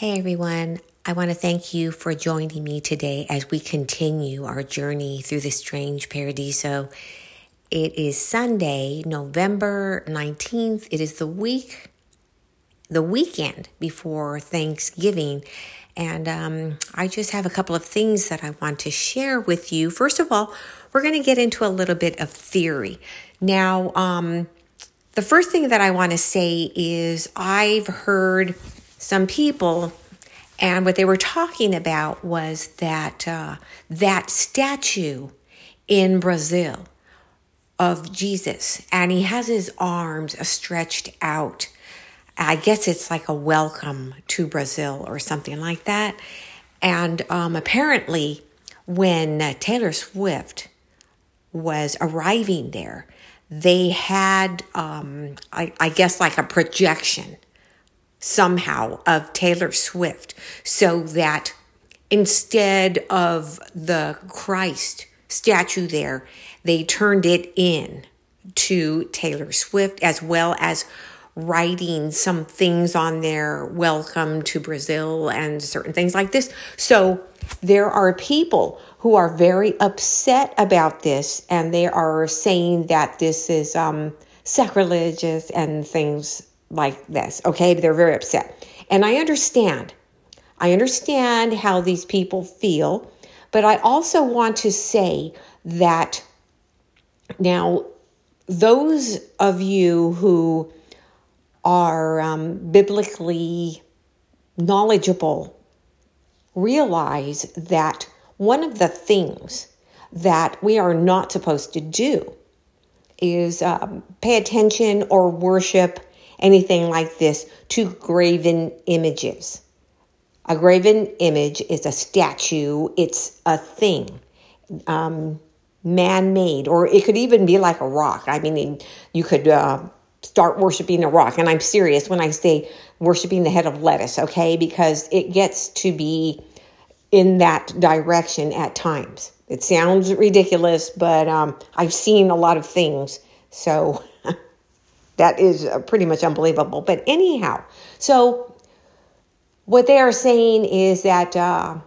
Hey everyone, I want to thank you for joining me today as we continue our journey through the strange paradiso. It is Sunday, November 19th. It is the week, the weekend before Thanksgiving. And um, I just have a couple of things that I want to share with you. First of all, we're going to get into a little bit of theory. Now, um, the first thing that I want to say is I've heard some people, and what they were talking about was that uh, that statue in Brazil of Jesus, and he has his arms stretched out. I guess it's like a welcome to Brazil or something like that. And um, apparently, when uh, Taylor Swift was arriving there, they had, um, I, I guess, like a projection somehow of Taylor Swift so that instead of the Christ statue there, they turned it in to Taylor Swift as well as writing some things on there, welcome to Brazil and certain things like this. So there are people who are very upset about this and they are saying that this is um, sacrilegious and things like this. Okay, they're very upset. And I understand. I understand how these people feel, but I also want to say that now, those of you who are um, biblically knowledgeable realize that one of the things that we are not supposed to do is um, pay attention or worship anything like this to graven images. A graven image is a statue, it's a thing, um, man made, or it could even be like a rock. I mean, you could uh, start worshiping a rock. And I'm serious when I say worshiping the head of lettuce, okay? Because it gets to be in that direction at times. It sounds ridiculous, but um, I've seen a lot of things. So that is uh, pretty much unbelievable. But anyhow, so what they are saying is that uh,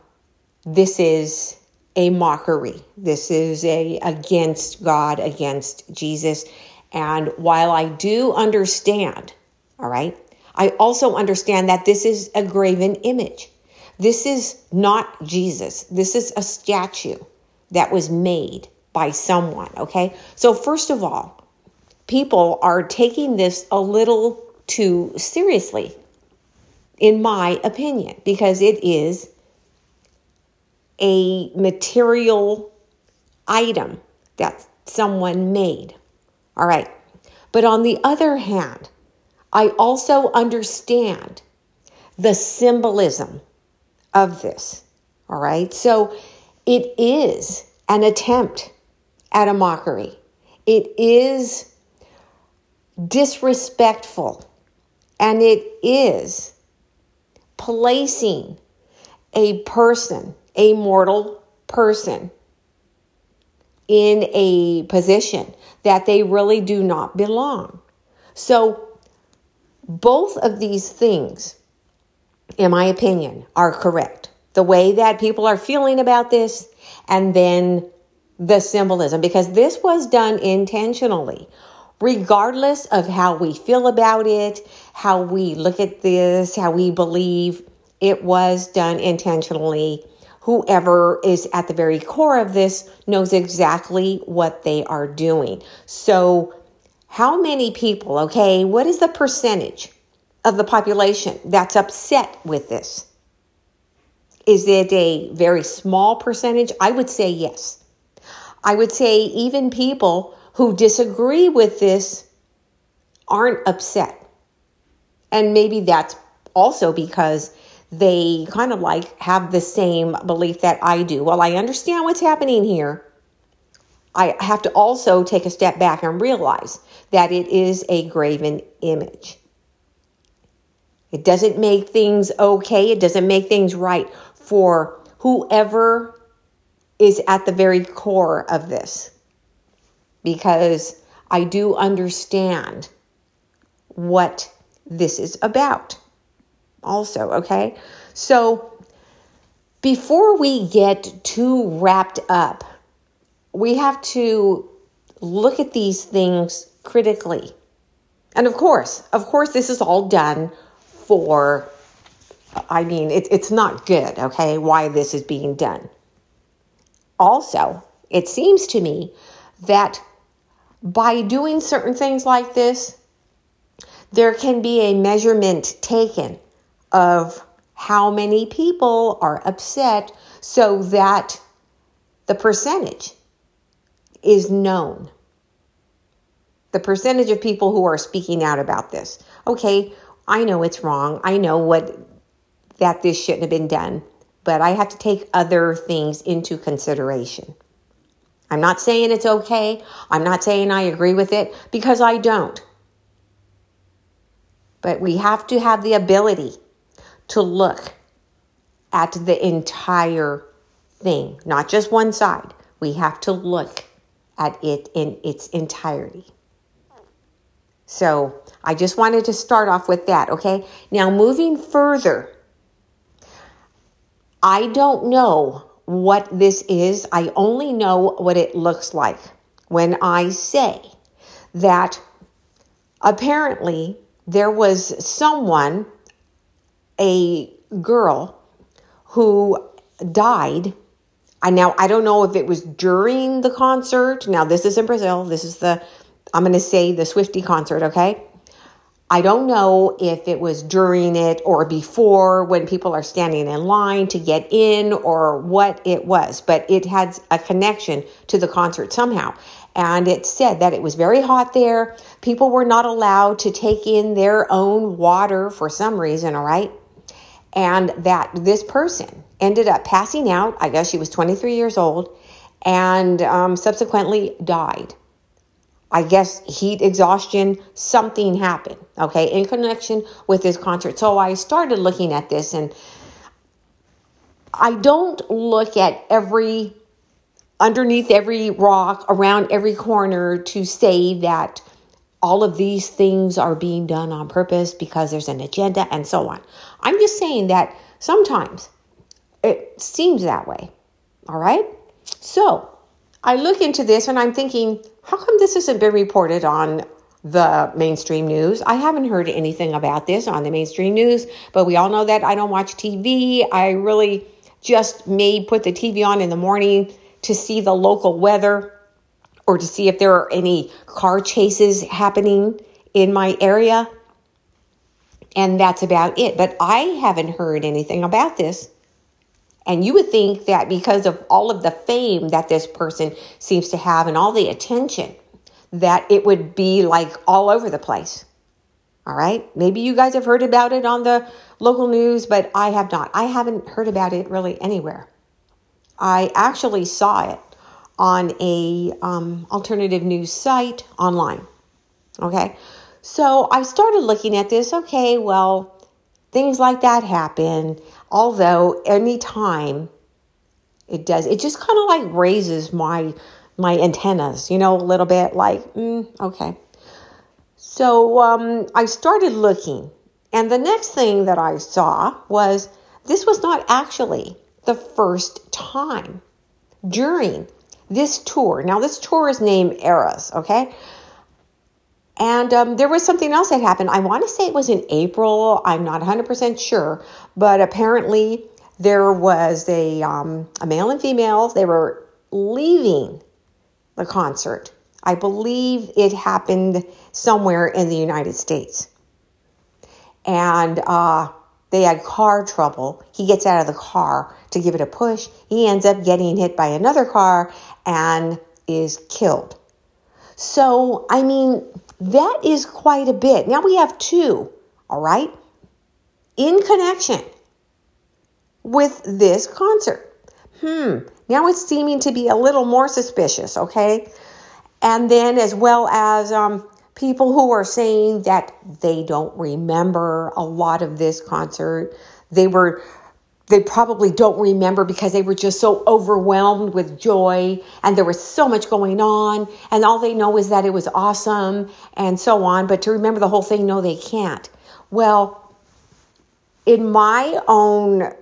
this is a mockery. This is a against God, against Jesus. And while I do understand, all right, I also understand that this is a graven image. This is not Jesus. This is a statue that was made by someone, okay? So, first of all, people are taking this a little too seriously, in my opinion, because it is a material item that someone made. All right. But on the other hand, I also understand the symbolism of this. All right. So it is an attempt at a mockery. It is disrespectful, and it is placing a person, a mortal person, in a position that they really do not belong. So, both of these things, in my opinion, are correct. The way that people are feeling about this, and then the symbolism, because this was done intentionally regardless of how we feel about it, how we look at this, how we believe, it was done intentionally. Whoever is at the very core of this knows exactly what they are doing. So, how many people, okay, what is the percentage of the population that's upset with this? Is it a very small percentage? I would say yes. I would say even people who disagree with this aren't upset. And maybe that's also because they kind of like have the same belief that I do. Well, I understand what's happening here. I have to also take a step back and realize that it is a graven image. It doesn't make things okay, it doesn't make things right for whoever is at the very core of this because I do understand what this is about. also, okay? So before we get too wrapped up, we have to look at these things critically. And of course, of course, this is all done for, I mean, it, it's not good, okay, why this is being done. Also, it seems to me that by doing certain things like this, there can be a measurement taken of how many people are upset so that the percentage is known. The percentage of people who are speaking out about this. Okay, I know it's wrong. I know what that this shouldn't have been done, but I have to take other things into consideration. I'm not saying it's okay. I'm not saying I agree with it because I don't. But we have to have the ability to look at the entire thing, not just one side. We have to look at it in its entirety. So I just wanted to start off with that, okay? Now, moving further, I don't know what this is. I only know what it looks like when I say that apparently there was someone, a girl, who died. And now I don't know if it was during the concert. Now this is in Brazil. This is the I'm going to say the Swifty concert, okay? I don't know if it was during it or before when people are standing in line to get in or what it was, but it had a connection to the concert somehow. And it said that it was very hot there. People were not allowed to take in their own water for some reason, all right? And that this person ended up passing out. I guess she was 23 years old and um, subsequently died. I guess heat exhaustion, something happened, okay, in connection with this concert. So I started looking at this and I don't look at every underneath every rock, around every corner to say that all of these things are being done on purpose because there's an agenda and so on. I'm just saying that sometimes it seems that way. All right? So I look into this and I'm thinking, how come this hasn't been reported on the mainstream news? I haven't heard anything about this on the mainstream news, but we all know that I don't watch TV. I really just may put the TV on in the morning to see the local weather or to see if there are any car chases happening in my area. And that's about it. But I haven't heard anything about this. And you would think that because of all of the fame that this person seems to have and all the attention, that it would be like all over the place. All right. Maybe you guys have heard about it on the local news, but I have not. I haven't heard about it really anywhere. I actually saw it on a um, alternative news site online. Okay. So I started looking at this. Okay, well, things like that happen. Although anytime it does, it just kind of like raises my my antennas, you know, a little bit like, mm, okay. So um, I started looking, and the next thing that I saw was this was not actually the first time during this tour. Now, this tour is named Eras, okay? And um, there was something else that happened. I want to say it was in April. I'm not 100% sure, but apparently there was a, um, a male and female. They were leaving the concert. I believe it happened somewhere in the United States. And uh, they had car trouble. He gets out of the car to give it a push. He ends up getting hit by another car and is killed. So, I mean, that is quite a bit. Now we have two, all right, in connection with this concert. Hmm, now it's seeming to be a little more suspicious, okay? And then, as well as um, people who are saying that they don't remember a lot of this concert. They were they probably don't remember because they were just so overwhelmed with joy and there was so much going on and all they know is that it was awesome and so on but to remember the whole thing no they can't well in my own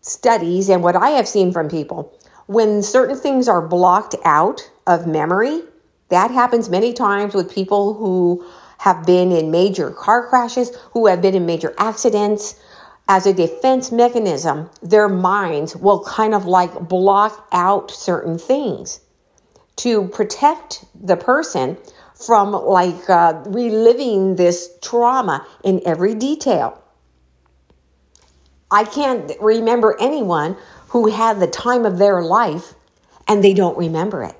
studies and what I have seen from people, when certain things are blocked out of memory, that happens many times with people who have been in major car crashes, who have been in major accidents. As a defense mechanism, their minds will kind of like block out certain things to protect the person from like uh, reliving this trauma in every detail. I can't remember anyone who had the time of their life and they don't remember it.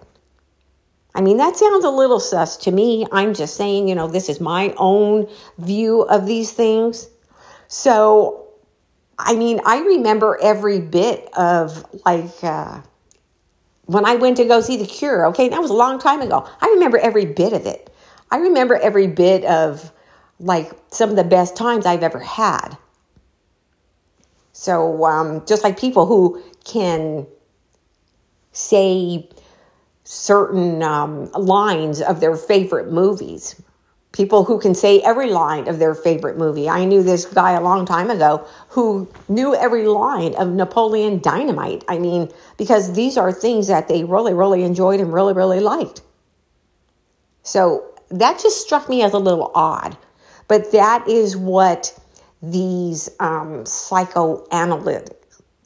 I mean, that sounds a little sus to me. I'm just saying, you know, this is my own view of these things. So, I mean, I remember every bit of like uh, when I went to go see The Cure. Okay, that was a long time ago. I remember every bit of it. I remember every bit of like some of the best times I've ever had. So, um, just like people who can say certain um, lines of their favorite movies, people who can say every line of their favorite movie. I knew this guy a long time ago who knew every line of Napoleon Dynamite. I mean, because these are things that they really, really enjoyed and really, really liked. So that just struck me as a little odd. But that is what these um, psychoanalyst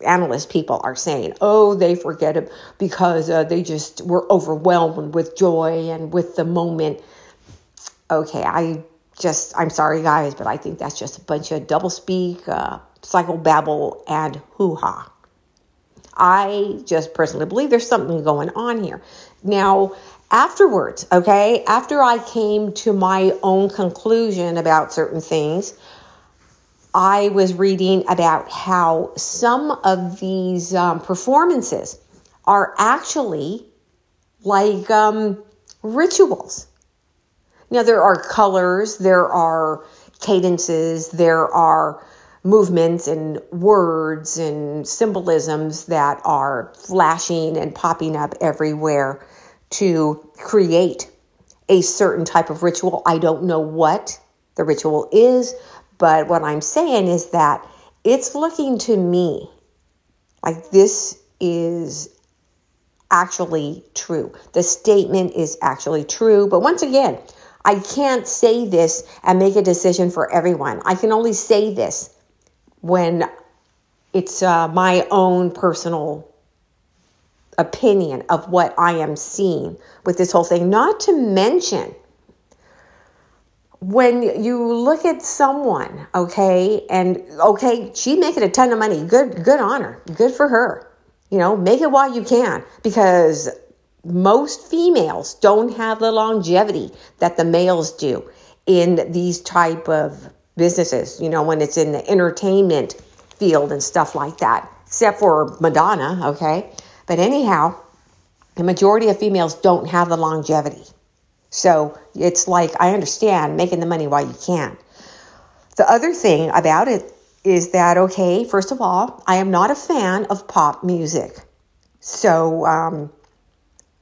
analyst people are saying, oh, they forget it because uh, they just were overwhelmed with joy and with the moment. Okay, I just, I'm sorry, guys, but I think that's just a bunch of doublespeak, uh, psychobabble, and hoo ha. I just personally believe there's something going on here. Now, afterwards, okay, after I came to my own conclusion about certain things, I was reading about how some of these um, performances are actually like um, rituals. Now, there are colors, there are cadences, there are movements and words and symbolisms that are flashing and popping up everywhere to create a certain type of ritual. I don't know what the ritual is, but what I'm saying is that it's looking to me like this is actually true. The statement is actually true. But once again, I can't say this and make a decision for everyone. I can only say this when it's uh, my own personal opinion of what I am seeing with this whole thing. Not to mention when you look at someone, okay, and okay, she's making a ton of money. Good, good on her. Good for her. You know, make it while you can because most females don't have the longevity that the males do in these type of businesses. You know, when it's in the entertainment field and stuff like that, except for Madonna, okay. But anyhow, the majority of females don't have the longevity. So it's like, I understand making the money while you can. The other thing about it is that, okay, first of all, I am not a fan of pop music. So um,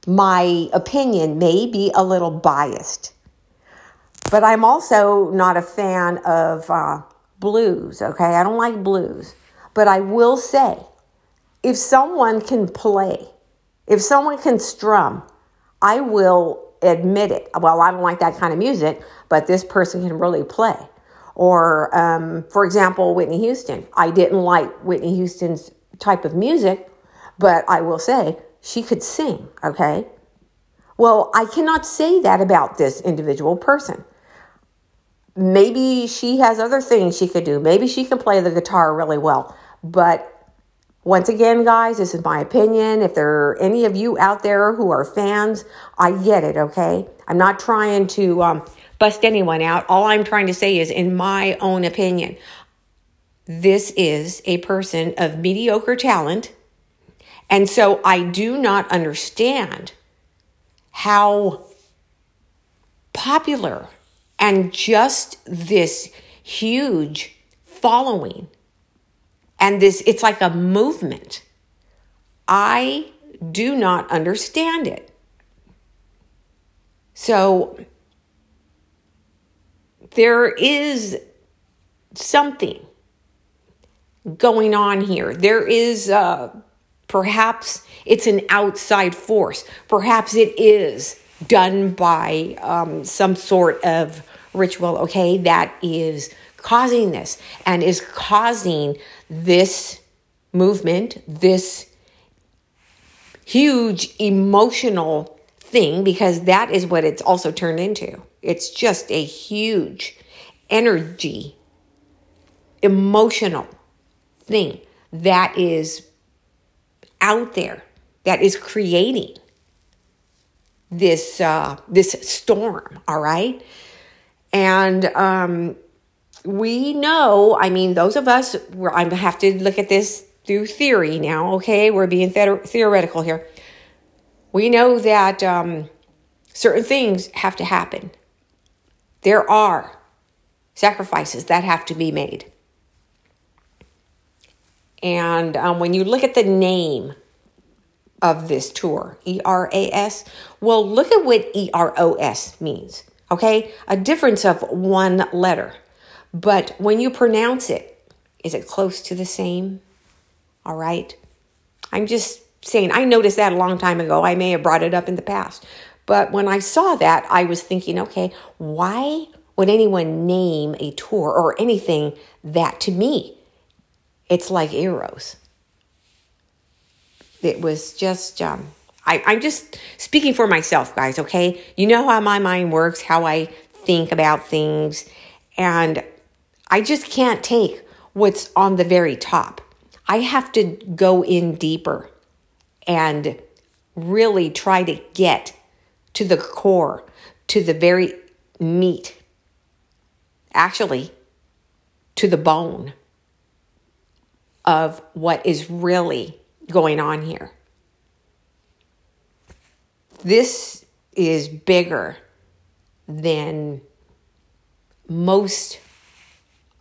my opinion may be a little biased. But I'm also not a fan of uh, blues, okay? I don't like blues. But I will say, if someone can play, if someone can strum, I will admit it. Well, I don't like that kind of music, but this person can really play. Or, um, for example, Whitney Houston. I didn't like Whitney Houston's type of music, but I will say she could sing, okay? Well, I cannot say that about this individual person. Maybe she has other things she could do. Maybe she can play the guitar really well. But once again, guys, this is my opinion. If there are any of you out there who are fans, I get it, okay? I'm not trying to um, bust anyone out. All I'm trying to say is, in my own opinion, this is a person of mediocre talent. And so I do not understand how popular and just this huge following and this it's like a movement. I do not understand it. So there is something going on here. There is uh, perhaps it's an outside force. Perhaps it is done by um, some sort of ritual, okay, that is causing this and is causing this movement, this huge emotional thing, because that is what it's also turned into. It's just a huge energy, emotional thing that is out there, that is creating this uh, this storm. All right, and um, we know. I mean, those of us. Where I have to look at this through theory now. Okay, we're being theoretical here. We know that um, certain things have to happen. There are sacrifices that have to be made. And um, when you look at the name of this tour, E R A S, well, look at what E R O S means, okay? A difference of one letter. But when you pronounce it, is it close to the same? All right. I'm just saying, I noticed that a long time ago. I may have brought it up in the past. But when I saw that, I was thinking, okay, why would anyone name a tour or anything that to me? It's like Eros. It was just, um, I, I'm just speaking for myself, guys, okay? You know how my mind works, how I think about things, and I just can't take what's on the very top. I have to go in deeper and really try to get to the core, to the very meat, actually, to the bone of what is really going on here. This is bigger than most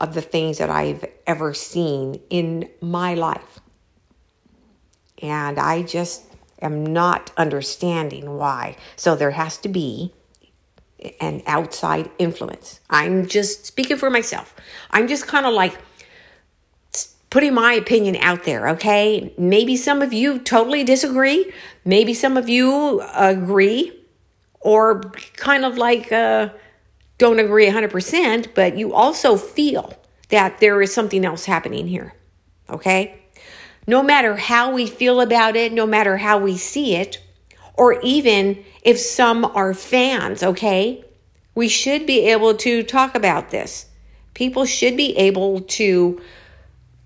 of the things that I've ever seen in my life. And I just am not understanding why. So there has to be an outside influence. I'm just speaking for myself. I'm just kind of like putting my opinion out there, okay? Maybe some of you totally disagree. Maybe some of you agree or kind of like uh, don't agree 100%, but you also feel that there is something else happening here, okay? No matter how we feel about it, no matter how we see it, or even if some are fans, okay? We should be able to talk about this. People should be able to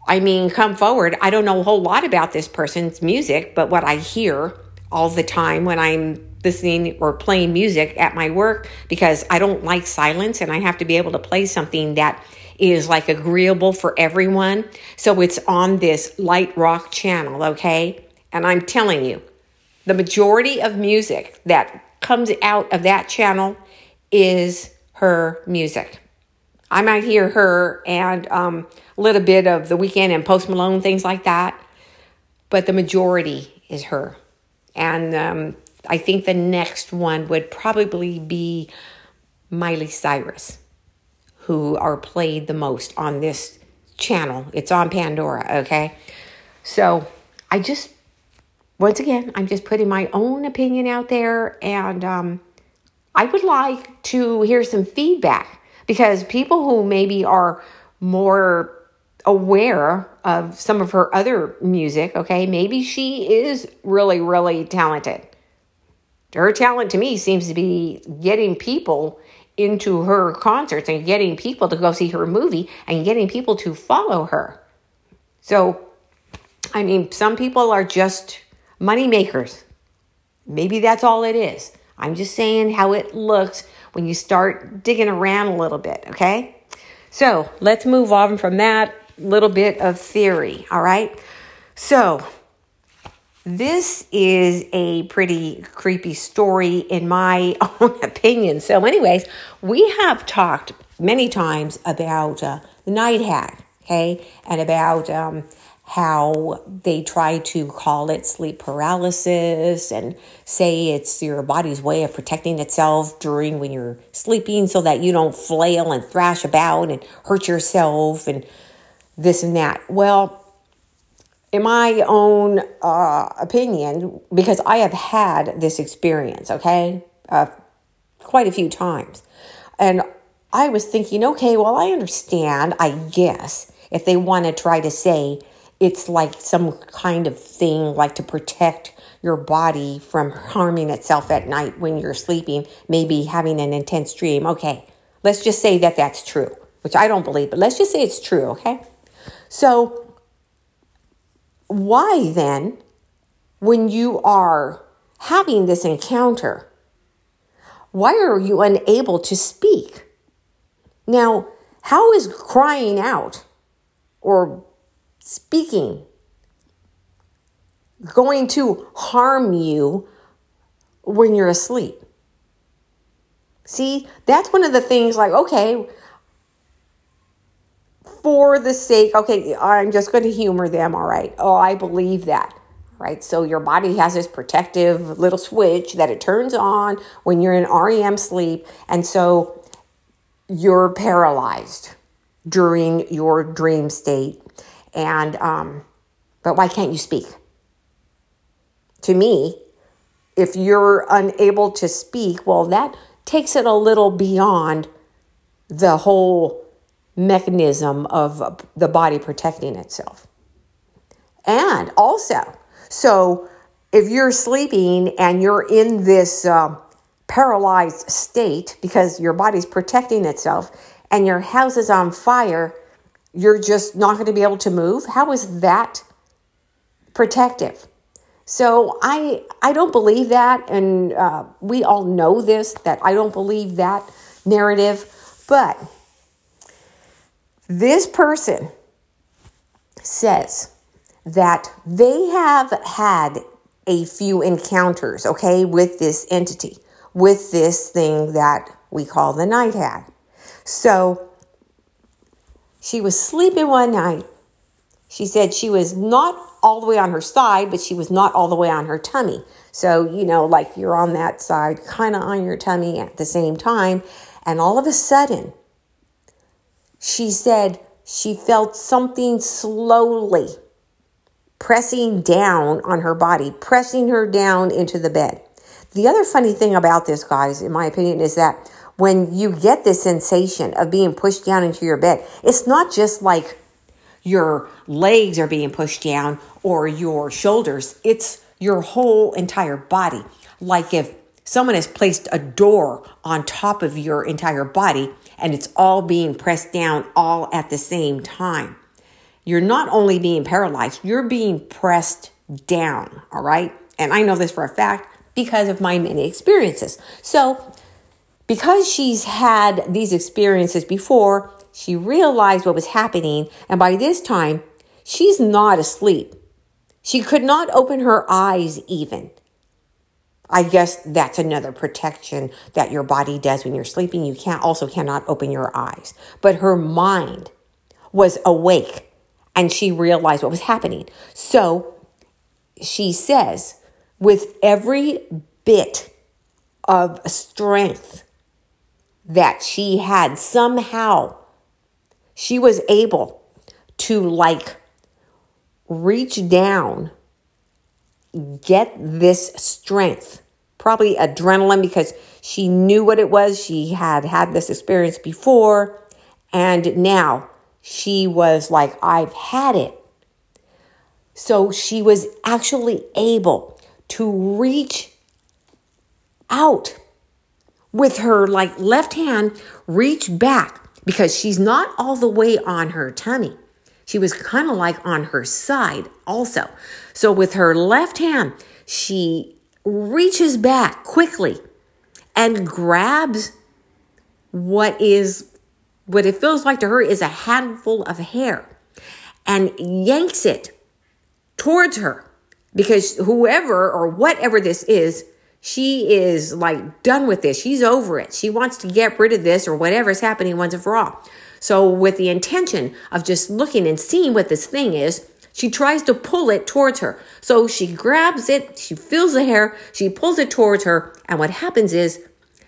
I mean, come forward. I don't know a whole lot about this person's music, but what I hear all the time when I'm listening or playing music at my work, because I don't like silence and I have to be able to play something that is like agreeable for everyone. So it's on this light rock channel, okay? And I'm telling you, the majority of music that comes out of that channel is her music. I might hear her and um, a little bit of The Weeknd and Post Malone, things like that. But the majority is her. And um, I think the next one would probably be Miley Cyrus, who are played the most on this channel. It's on Pandora, okay? So I just, once again, I'm just putting my own opinion out there. And um, I would like to hear some feedback because people who maybe are more aware of some of her other music, okay, maybe she is really, really talented. Her talent to me seems to be getting people into her concerts and getting people to go see her movie and getting people to follow her. So, I mean, some people are just money makers. Maybe that's all it is. I'm just saying how it looks when you start digging around a little bit, okay? So let's move on from that little bit of theory, all right? So, this is a pretty creepy story in my own opinion. So, anyways, we have talked many times about uh, the night hag, okay, and about um, how they try to call it sleep paralysis and say it's your body's way of protecting itself during when you're sleeping so that you don't flail and thrash about and hurt yourself and this and that. Well, in my own uh, opinion, because I have had this experience, okay, uh, quite a few times. And I was thinking, okay, well, I understand, I guess, if they want to try to say it's like some kind of thing like to protect your body from harming itself at night when you're sleeping, maybe having an intense dream. Okay, let's just say that that's true, which I don't believe, but let's just say it's true, okay? So, why then, when you are having this encounter, why are you unable to speak? Now, how is crying out or speaking going to harm you when you're asleep? See, that's one of the things like, okay, for the sake, okay, I'm just going to humor them, all right. Oh, I believe that. Right? So your body has this protective little switch that it turns on when you're in REM sleep, and so you're paralyzed during your dream state. And um, but why can't you speak? To me, if you're unable to speak, well, that takes it a little beyond the whole mechanism of the body protecting itself. And also, so if you're sleeping and you're in this uh, paralyzed state because your body's protecting itself and your house is on fire, you're just not going to be able to move. How is that protective? So I I don't believe that, and uh, we all know this that I don't believe that narrative. But this person says that they have had a few encounters, okay, with this entity, with this thing that we call the night hag. So she was sleeping one night. She said she was not all the way on her side, but she was not all the way on her tummy. So, you know, like you're on that side, kind of on your tummy at the same time. And all of a sudden, she said she felt something slowly pressing down on her body, pressing her down into the bed. The other funny thing about this, guys, in my opinion, is that when you get this sensation of being pushed down into your bed, it's not just like your legs are being pushed down or your shoulders, it's your whole entire body. Like if someone has placed a door on top of your entire body and it's all being pressed down all at the same time. You're not only being paralyzed, you're being pressed down, all right? And I know this for a fact because of my many experiences. So, because she's had these experiences before, she realized what was happening, and by this time, she's not asleep. She could not open her eyes even. I guess that's another protection that your body does when you're sleeping. You can't also cannot open your eyes. But her mind was awake and she realized what was happening. So she says, with every bit of strength that she had, somehow she was able to like reach down get this strength. Probably adrenaline because she knew what it was. She had had this experience before. And now she was like, I've had it. So she was actually able to reach out with her like left hand, reach back because she's not all the way on her tummy. She was kind of like on her side also. So with her left hand, she reaches back quickly and grabs what is what it feels like to her is a handful of hair and yanks it towards her because whoever or whatever this is she is like done with this. She's over it. She wants to get rid of this or whatever is happening once and for all. So, with the intention of just looking and seeing what this thing is, she tries to pull it towards her. So she grabs it, she feels the hair, she pulls it towards her, and what happens is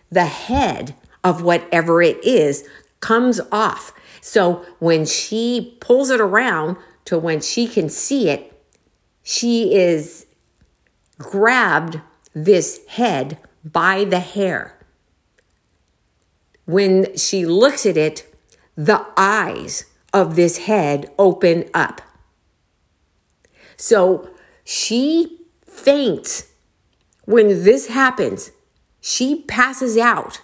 the head of whatever it is comes off. So when she pulls it around to when she can see it, she is grabbed this head by the hair. When she looks at it, the eyes of this head open up. So she faints when this happens. She passes out.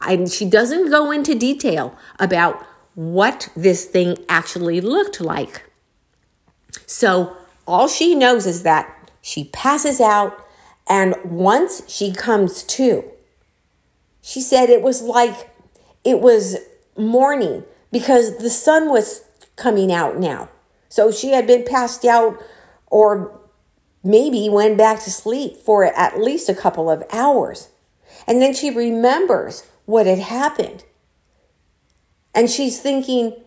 And she doesn't go into detail about what this thing actually looked like. So all she knows is that she passes out, and once she comes to, she said it was like it was morning because the sun was coming out now. So she had been passed out or maybe went back to sleep for at least a couple of hours. And then she remembers what had happened. And she's thinking,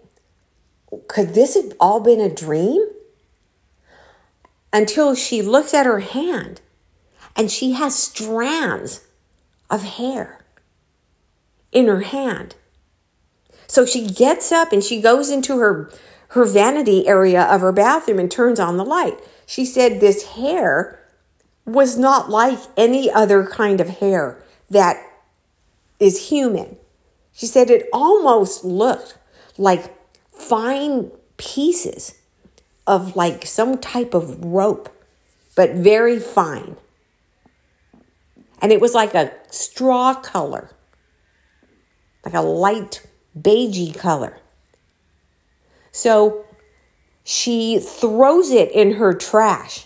could this have all been a dream? Until she looks at her hand and she has strands of hair in her hand. So she gets up and she goes into her her vanity area of her bathroom and turns on the light. She said this hair was not like any other kind of hair that is human. She said it almost looked like fine pieces of like some type of rope, but very fine. And it was like a straw color, like a light beigey color. So she throws it in her trash.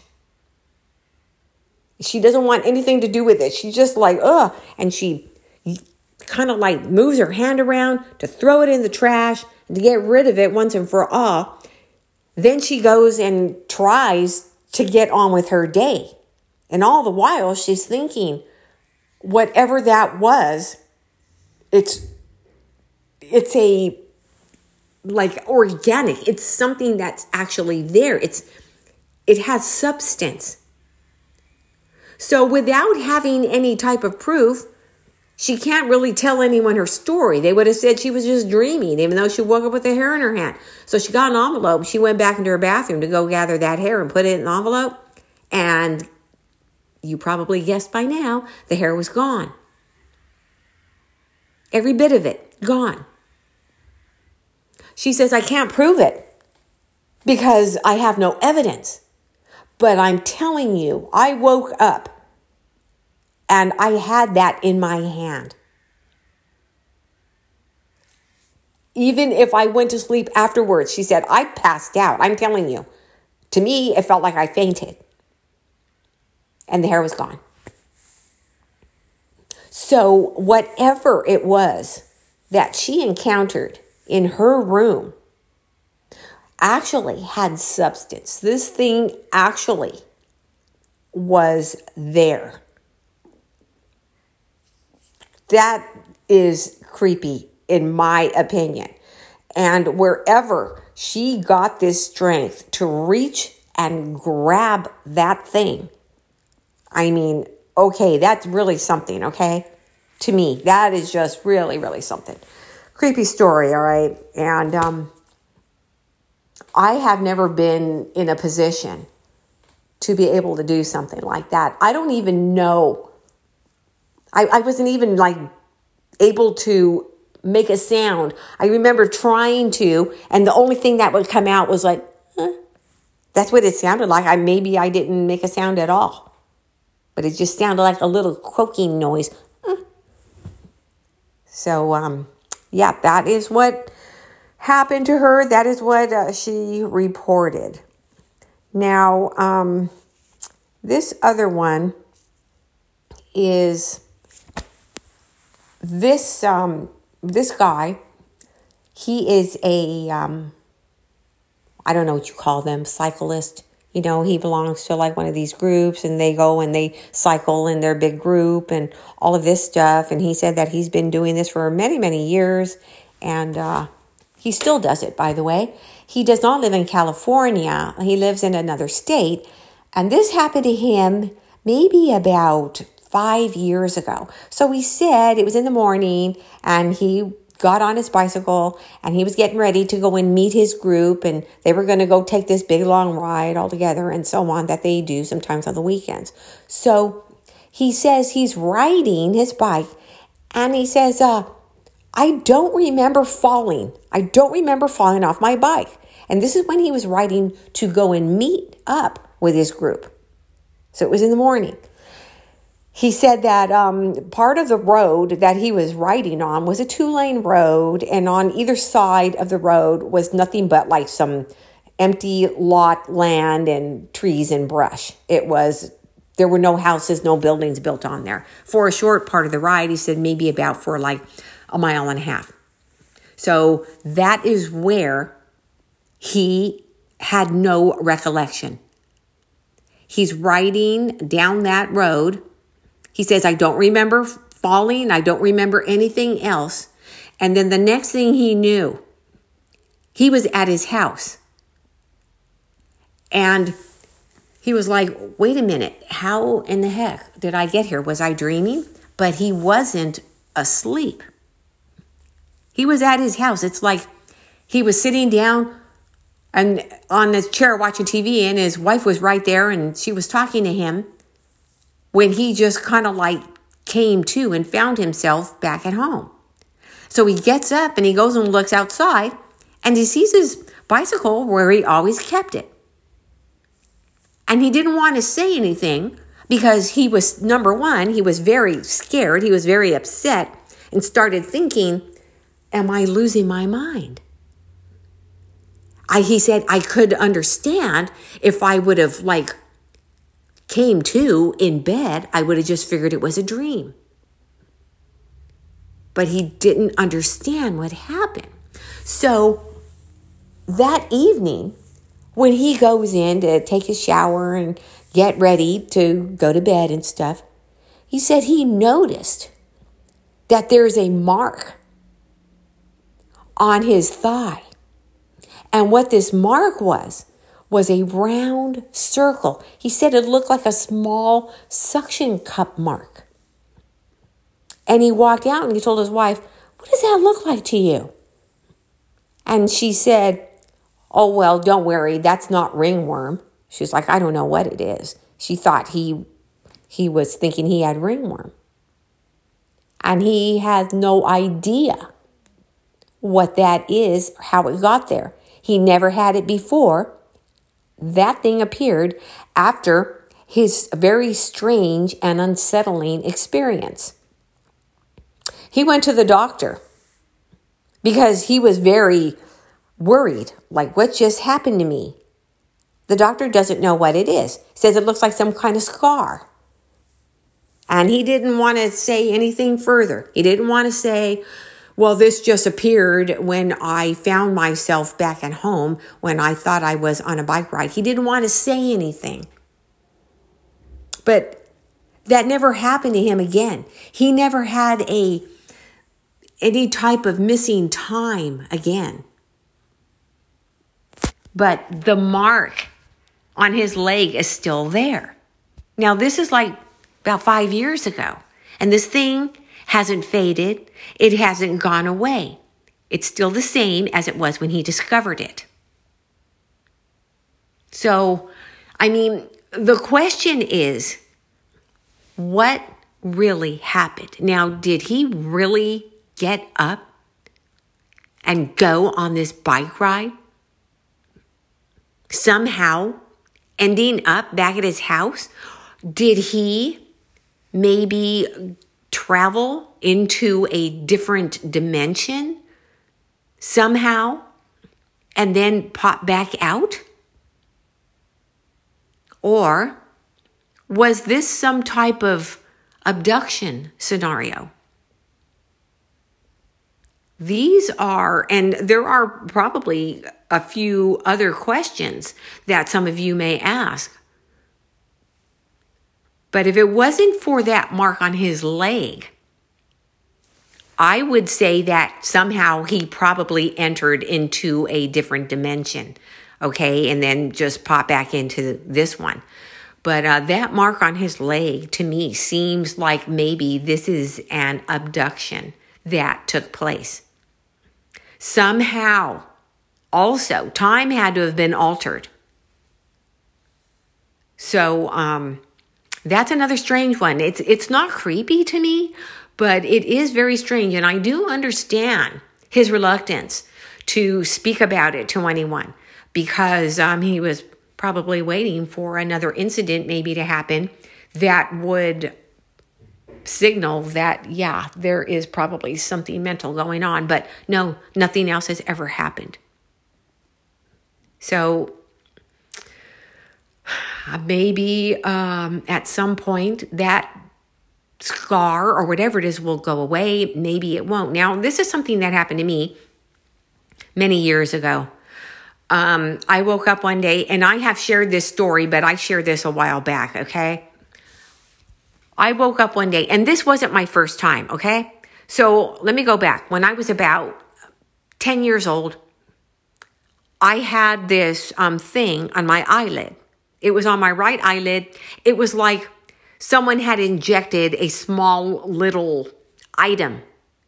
She doesn't want anything to do with it. She's just like, ugh. And she kind of like moves her hand around to throw it in the trash and to get rid of it once and for all. Then she goes and tries to get on with her day. And all the while, she's thinking, whatever that was, it's it's a like organic. It's something that's actually there. It's it has substance. So without having any type of proof, she can't really tell anyone her story. They would have said she was just dreaming, even though she woke up with the hair in her hand. So she got an envelope. She went back into her bathroom to go gather that hair and put it in an envelope. And you probably guessed by now, the hair was gone. Every bit of it, gone. She says, I can't prove it because I have no evidence. But I'm telling you, I woke up and I had that in my hand. Even if I went to sleep afterwards, she said, I passed out. I'm telling you. To me, it felt like I fainted. And the hair was gone. So, whatever it was that she encountered in her room actually had substance. This thing actually was there. That is creepy, in my opinion. And wherever she got this strength to reach and grab that thing, I mean, okay, that's really something, okay? To me, that is just really, really something. Creepy story, all right? And um, I have never been in a position to be able to do something like that. I don't even know I, I wasn't even like able to make a sound. I remember trying to, and the only thing that would come out was like, that's what it sounded like. I maybe I didn't make a sound at all, but it just sounded like a little croaking noise. So, um, yeah, that is what happened to her. That is what uh, she reported. Now, um, this other one is this um, this guy, he is a um, I don't know what you call them, cyclist. You know, he belongs to like one of these groups and they go and they cycle in their big group and all of this stuff. And he said that he's been doing this for many, many years. And uh, he still does it, by the way. He does not live in California, he lives in another state. And this happened to him maybe about five years ago. So he said it was in the morning and he got on his bicycle and he was getting ready to go and meet his group and they were going to go take this big long ride all together and so on that they do sometimes on the weekends. So he says he's riding his bike and he says, uh, I don't remember falling. I don't remember falling off my bike. And this is when he was riding to go and meet up with his group. So it was in the morning he said that um, part of the road that he was riding on was a two lane road, and on either side of the road was nothing but like some empty lot land and trees and brush. It was, there were no houses, no buildings built on there. For a short part of the ride, he said maybe about for like a mile and a half. So that is where he had no recollection. He's riding down that road he says, I don't remember falling. I don't remember anything else. And then the next thing he knew, he was at his house. And he was like, wait a minute, how in the heck did I get here? Was I dreaming? But he wasn't asleep. He was at his house. It's like he was sitting down and on his chair watching TV, and his wife was right there and she was talking to him when he just kind of like came to and found himself back at home. So he gets up and he goes and looks outside and he sees his bicycle where he always kept it. And he didn't want to say anything because he was, number one, he was very scared, he was very upset, and started thinking, Am I losing my mind? I, he said, I could understand if I would have like came to in bed, I would have just figured it was a dream. But he didn't understand what happened. So that evening, when he goes in to take his shower and get ready to go to bed and stuff, he said he noticed that there's a mark on his thigh. And what this mark was, was a round circle. He said it looked like a small suction cup mark. And he walked out and he told his wife, What does that look like to you? And she said, Oh, well, don't worry, that's not ringworm. She's like, I don't know what it is. She thought he he was thinking he had ringworm. And he has no idea what that is, how it got there. He never had it before that thing appeared after his very strange and unsettling experience. He went to the doctor because he was very worried like, what just happened to me? The doctor doesn't know what it is. Says it looks like some kind of scar. And he didn't want to say anything further. He didn't want to say, well, this just appeared when I found myself back at home when I thought I was on a bike ride. He didn't want to say anything. But that never happened to him again. He never had a any type of missing time again. But the mark on his leg is still there. Now, this is like about five years ago. And this thing hasn't faded, it hasn't gone away. It's still the same as it was when he discovered it. So, I mean, the question is what really happened? Now, did he really get up and go on this bike ride? Somehow ending up back at his house? Did he maybe travel into a different dimension somehow and then pop back out? Or was this some type of abduction scenario? These are, and there are probably a few other questions that some of you may ask. But if it wasn't for that mark on his leg, I would say that somehow he probably entered into a different dimension, okay, and then just pop back into this one. But uh, that mark on his leg to me seems like maybe this is an abduction that took place. Somehow, also, time had to have been altered. So, um, that's another strange one. It's it's not creepy to me, but it is very strange and I do understand his reluctance to speak about it to anyone because um, he was probably waiting for another incident maybe to happen that would signal that, yeah, there is probably something mental going on. But no, nothing else has ever happened. So maybe um, at some point that scar or whatever it is will go away. Maybe it won't. Now, this is something that happened to me many years ago. Um, I woke up one day and I have shared this story, but I shared this a while back, okay? I woke up one day and this wasn't my first time, okay? So let me go back. When I was about 10 years old, I had this um, thing on my eyelid. It was on my right eyelid. It was like someone had injected a small little item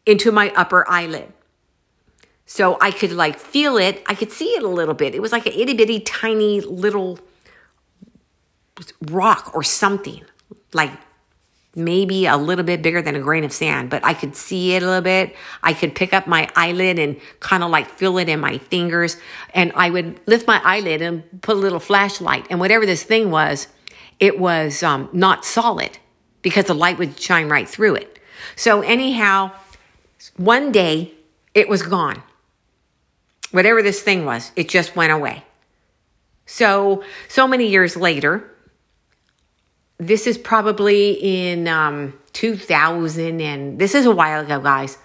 into my upper eyelid. So I could like feel it. I could see it a little bit. It was like an itty bitty tiny little rock or something, like maybe a little bit bigger than a grain of sand, but I could see it a little bit. I could pick up my eyelid and kind of like feel it in my fingers. And I would lift my eyelid and put a little flashlight. And whatever this thing was, it was um, not solid because the light would shine right through it. So, anyhow, one day it was gone whatever this thing was, it just went away. So, so many years later, this is probably in um, 2000, and this is a while ago, guys.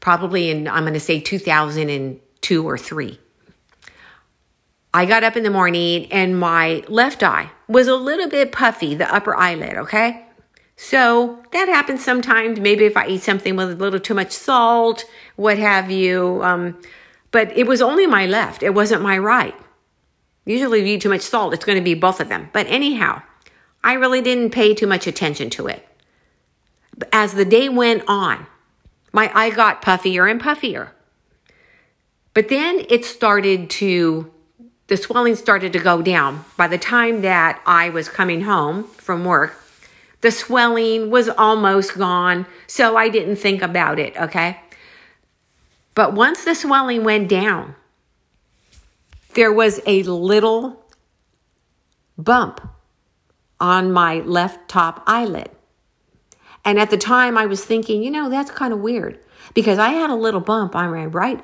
Probably in, I'm going to say 2002 or three. I got up in the morning and my left eye was a little bit puffy, the upper eyelid, okay? So that happens sometimes. Maybe if I eat something with a little too much salt, what have you. Um, but it was only my left, it wasn't my right. Usually, if you eat too much salt, it's going to be both of them. But anyhow, I really didn't pay too much attention to it. As the day went on, my eye got puffier and puffier. But then it started to, the swelling started to go down. By the time that I was coming home from work, the swelling was almost gone. So I didn't think about it, okay? But once the swelling went down, there was a little bump on my left top eyelid. And at the time, I was thinking, you know, that's kind of weird because I had a little bump on my right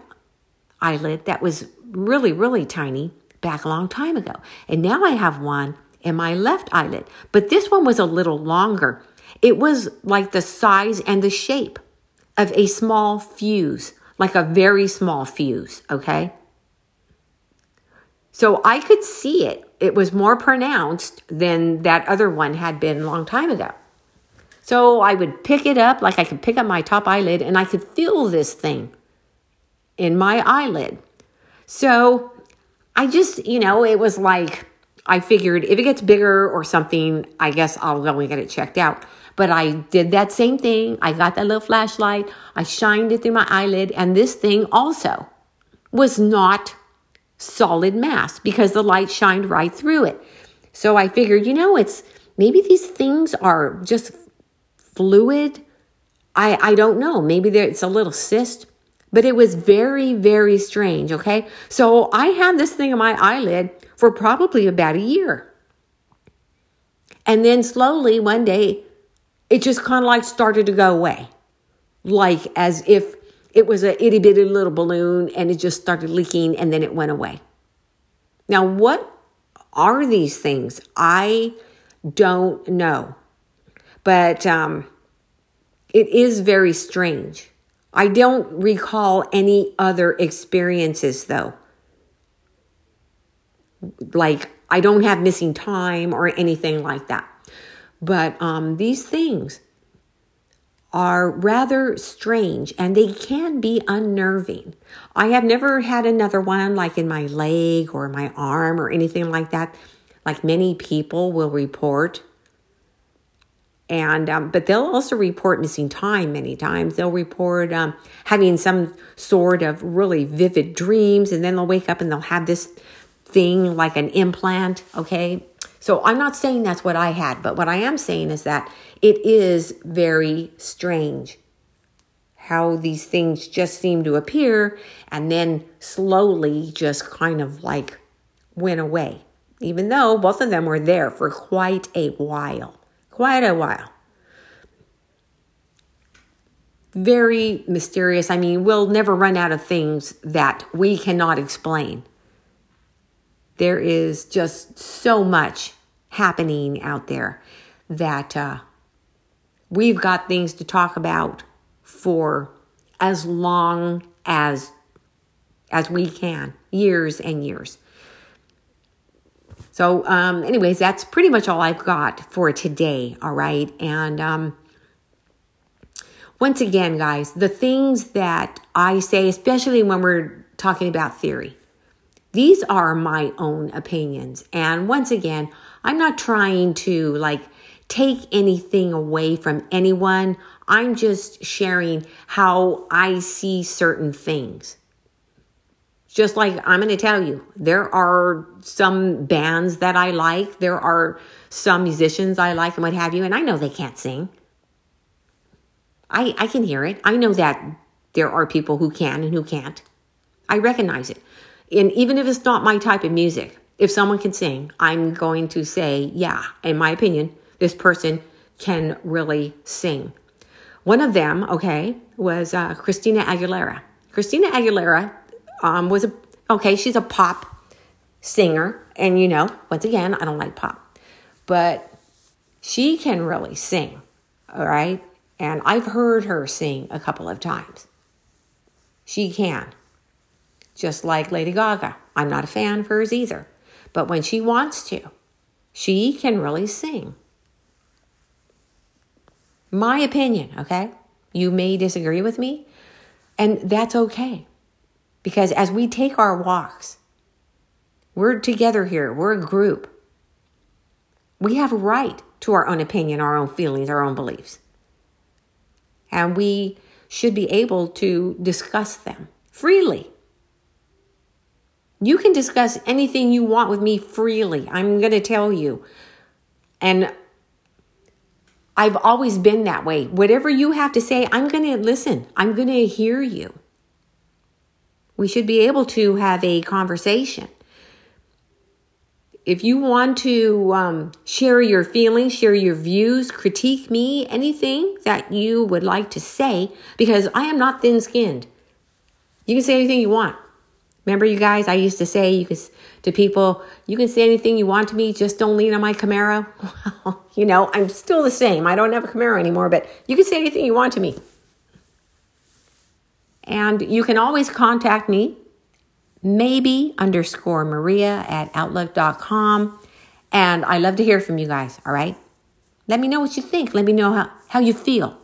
eyelid that was really, really tiny back a long time ago. And now I have one in my left eyelid. But this one was a little longer. It was like the size and the shape of a small fuse like a very small fuse, okay? So I could see it. It was more pronounced than that other one had been a long time ago. So I would pick it up like I could pick up my top eyelid and I could feel this thing in my eyelid. So I just, you know, it was like I figured if it gets bigger or something, I guess I'll go and get it checked out. But I did that same thing. I got that little flashlight, I shined it through my eyelid, and this thing also was not solid mass because the light shined right through it. So I figured, you know, it's maybe these things are just fluid. I, I don't know. Maybe there, it's a little cyst, but it was very, very strange. Okay. So I had this thing in my eyelid for probably about a year. And then slowly one day it just kind of like started to go away. Like as if it was a itty bitty little balloon and it just started leaking and then it went away. Now, what are these things? I don't know. But um, it is very strange. I don't recall any other experiences though. Like, I don't have missing time or anything like that. But um, these things are rather strange and they can be unnerving. I have never had another one like in my leg or my arm or anything like that, like many people will report. and um, but they'll also report missing time many times they'll report um, having some sort of really vivid dreams and then they'll wake up and they'll have this thing like an implant okay so i'm not saying that's what i had but what i am saying is that it is very strange how these things just seem to appear and then slowly just kind of like went away even though both of them were there for quite a while quite a while. Very mysterious. I mean, we'll never run out of things that we cannot explain. There is just so much happening out there that uh, we've got things to talk about for as long as as we can, years and years. So, um, anyways, that's pretty much all I've got for today. All right. And um, once again, guys, the things that I say, especially when we're talking about theory, these are my own opinions. And once again, I'm not trying to like take anything away from anyone. I'm just sharing how I see certain things. Just like I'm going to tell you, there are some bands that I like, there are some musicians I like, and what have you, and I know they can't sing. I, I can hear it. I know that there are people who can and who can't. I recognize it. And even if it's not my type of music, if someone can sing, I'm going to say, yeah, in my opinion, this person can really sing. One of them, okay, was uh, Christina Aguilera. Christina Aguilera um, was a okay. She's a pop singer, and you know, once again, I don't like pop, but she can really sing. All right, and I've heard her sing a couple of times. She can, just like Lady Gaga. I'm not a fan of hers either, but when she wants to, she can really sing. My opinion, okay? You may disagree with me, and that's okay. Because as we take our walks, we're together here, we're a group. We have a right to our own opinion, our own feelings, our own beliefs. And we should be able to discuss them freely. You can discuss anything you want with me freely. I'm going to tell you. And I've always been that way. Whatever you have to say, I'm going to listen. I'm going to hear you. We should be able to have a conversation. If you want to um, share your feelings, share your views, critique me, anything that you would like to say, because I am not thin skinned. You can say anything you want. Remember, you guys, I used to say you could, to people, you can say anything you want to me, just don't lean on my Camaro. Well, you know, I'm still the same. I don't have a Camaro anymore, but you can say anything you want to me. And you can always contact me, maybe underscore Maria at outlook.com. And I love to hear from you guys, all right? Let me know what you think. Let me know how, how you feel.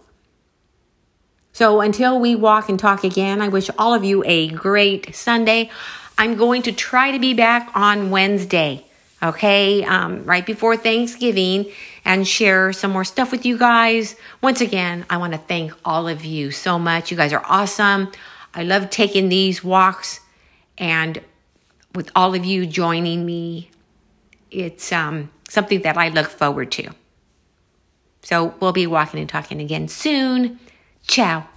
So until we walk and talk again, I wish all of you a great Sunday. I'm going to try to be back on Wednesday, okay, um, right before Thanksgiving and share some more stuff with you guys. Once again, I want to thank all of you so much. You guys are awesome. I love taking these walks and with all of you joining me, it's um, something that I look forward to. So we'll be walking and talking again soon. Tchau!